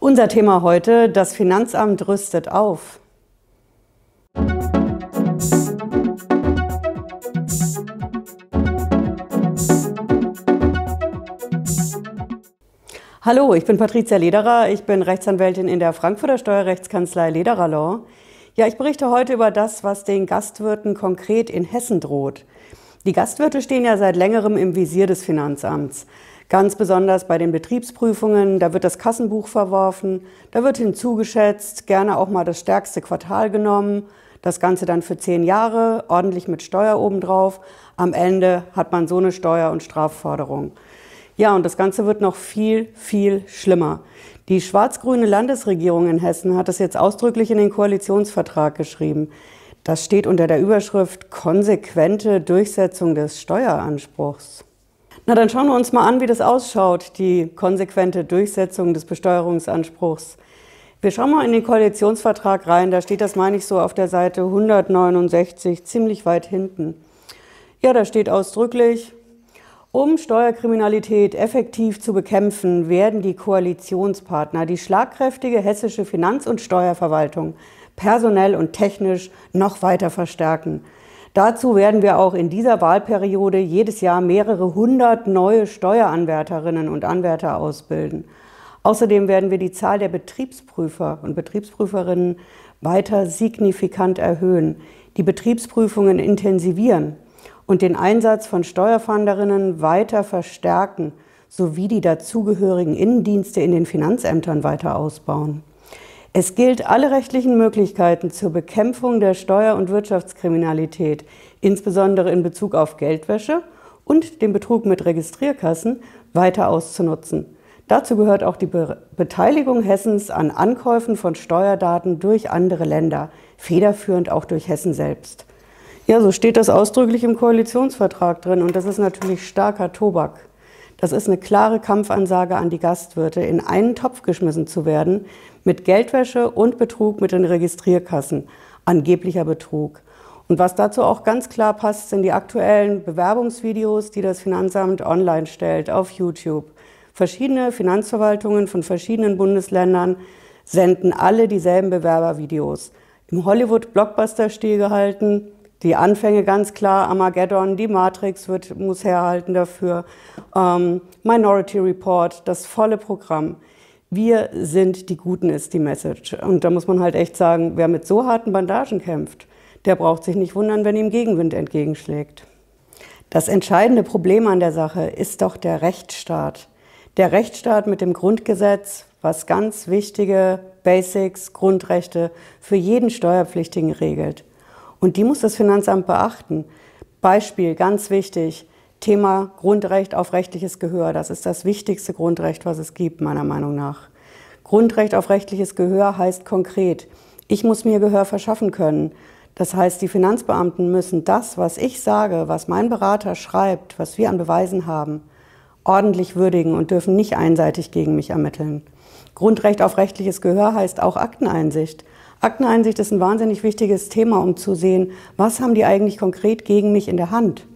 Unser Thema heute, das Finanzamt rüstet auf. Hallo, ich bin Patricia Lederer, ich bin Rechtsanwältin in der Frankfurter Steuerrechtskanzlei Lederer Law. Ja, ich berichte heute über das, was den Gastwirten konkret in Hessen droht. Die Gastwirte stehen ja seit längerem im Visier des Finanzamts. Ganz besonders bei den Betriebsprüfungen, da wird das Kassenbuch verworfen, da wird hinzugeschätzt, gerne auch mal das stärkste Quartal genommen, das Ganze dann für zehn Jahre, ordentlich mit Steuer obendrauf. Am Ende hat man so eine Steuer- und Strafforderung. Ja, und das Ganze wird noch viel, viel schlimmer. Die schwarz-grüne Landesregierung in Hessen hat das jetzt ausdrücklich in den Koalitionsvertrag geschrieben. Das steht unter der Überschrift konsequente Durchsetzung des Steueranspruchs. Na, dann schauen wir uns mal an, wie das ausschaut, die konsequente Durchsetzung des Besteuerungsanspruchs. Wir schauen mal in den Koalitionsvertrag rein, da steht das, meine ich, so auf der Seite 169, ziemlich weit hinten. Ja, da steht ausdrücklich, um Steuerkriminalität effektiv zu bekämpfen, werden die Koalitionspartner die schlagkräftige hessische Finanz- und Steuerverwaltung personell und technisch noch weiter verstärken. Dazu werden wir auch in dieser Wahlperiode jedes Jahr mehrere hundert neue Steueranwärterinnen und Anwärter ausbilden. Außerdem werden wir die Zahl der Betriebsprüfer und Betriebsprüferinnen weiter signifikant erhöhen, die Betriebsprüfungen intensivieren und den Einsatz von Steuerfahnderinnen weiter verstärken sowie die dazugehörigen Innendienste in den Finanzämtern weiter ausbauen. Es gilt, alle rechtlichen Möglichkeiten zur Bekämpfung der Steuer- und Wirtschaftskriminalität, insbesondere in Bezug auf Geldwäsche und den Betrug mit Registrierkassen, weiter auszunutzen. Dazu gehört auch die Be Beteiligung Hessens an Ankäufen von Steuerdaten durch andere Länder, federführend auch durch Hessen selbst. Ja, so steht das ausdrücklich im Koalitionsvertrag drin und das ist natürlich starker Tobak. Das ist eine klare Kampfansage an die Gastwirte, in einen Topf geschmissen zu werden mit Geldwäsche und Betrug mit den Registrierkassen, angeblicher Betrug. Und was dazu auch ganz klar passt, sind die aktuellen Bewerbungsvideos, die das Finanzamt online stellt auf YouTube. Verschiedene Finanzverwaltungen von verschiedenen Bundesländern senden alle dieselben Bewerbervideos. Im Hollywood-Blockbuster-Stil gehalten, die Anfänge ganz klar, Armageddon, die Matrix wird, muss herhalten dafür, ähm, Minority Report, das volle Programm. Wir sind die Guten ist die Message. Und da muss man halt echt sagen, wer mit so harten Bandagen kämpft, der braucht sich nicht wundern, wenn ihm Gegenwind entgegenschlägt. Das entscheidende Problem an der Sache ist doch der Rechtsstaat. Der Rechtsstaat mit dem Grundgesetz, was ganz wichtige Basics, Grundrechte für jeden Steuerpflichtigen regelt. Und die muss das Finanzamt beachten. Beispiel, ganz wichtig, Thema Grundrecht auf rechtliches Gehör. Das ist das wichtigste Grundrecht, was es gibt, meiner Meinung nach. Grundrecht auf rechtliches Gehör heißt konkret, ich muss mir Gehör verschaffen können. Das heißt, die Finanzbeamten müssen das, was ich sage, was mein Berater schreibt, was wir an Beweisen haben, ordentlich würdigen und dürfen nicht einseitig gegen mich ermitteln. Grundrecht auf rechtliches Gehör heißt auch Akteneinsicht. Akteneinsicht ist ein wahnsinnig wichtiges Thema, um zu sehen, was haben die eigentlich konkret gegen mich in der Hand.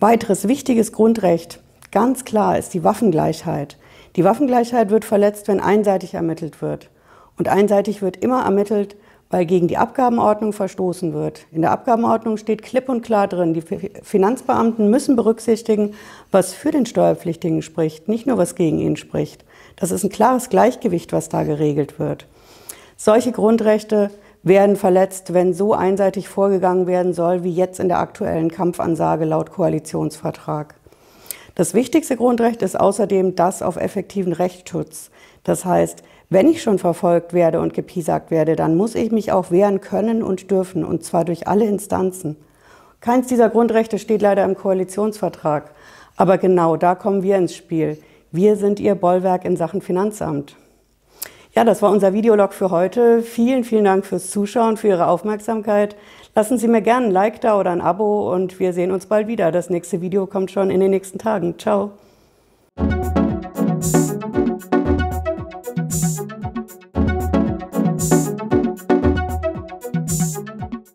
Weiteres wichtiges Grundrecht, ganz klar, ist die Waffengleichheit. Die Waffengleichheit wird verletzt, wenn einseitig ermittelt wird. Und einseitig wird immer ermittelt, weil gegen die Abgabenordnung verstoßen wird. In der Abgabenordnung steht klipp und klar drin, die Finanzbeamten müssen berücksichtigen, was für den Steuerpflichtigen spricht, nicht nur was gegen ihn spricht. Das ist ein klares Gleichgewicht, was da geregelt wird. Solche Grundrechte werden verletzt, wenn so einseitig vorgegangen werden soll, wie jetzt in der aktuellen Kampfansage laut Koalitionsvertrag. Das wichtigste Grundrecht ist außerdem das auf effektiven Rechtsschutz. Das heißt, wenn ich schon verfolgt werde und gepiesackt werde, dann muss ich mich auch wehren können und dürfen, und zwar durch alle Instanzen. Keins dieser Grundrechte steht leider im Koalitionsvertrag. Aber genau da kommen wir ins Spiel. Wir sind Ihr Bollwerk in Sachen Finanzamt. Ja, das war unser Videolog für heute. Vielen, vielen Dank fürs Zuschauen, für Ihre Aufmerksamkeit. Lassen Sie mir gerne ein Like da oder ein Abo und wir sehen uns bald wieder. Das nächste Video kommt schon in den nächsten Tagen. Ciao.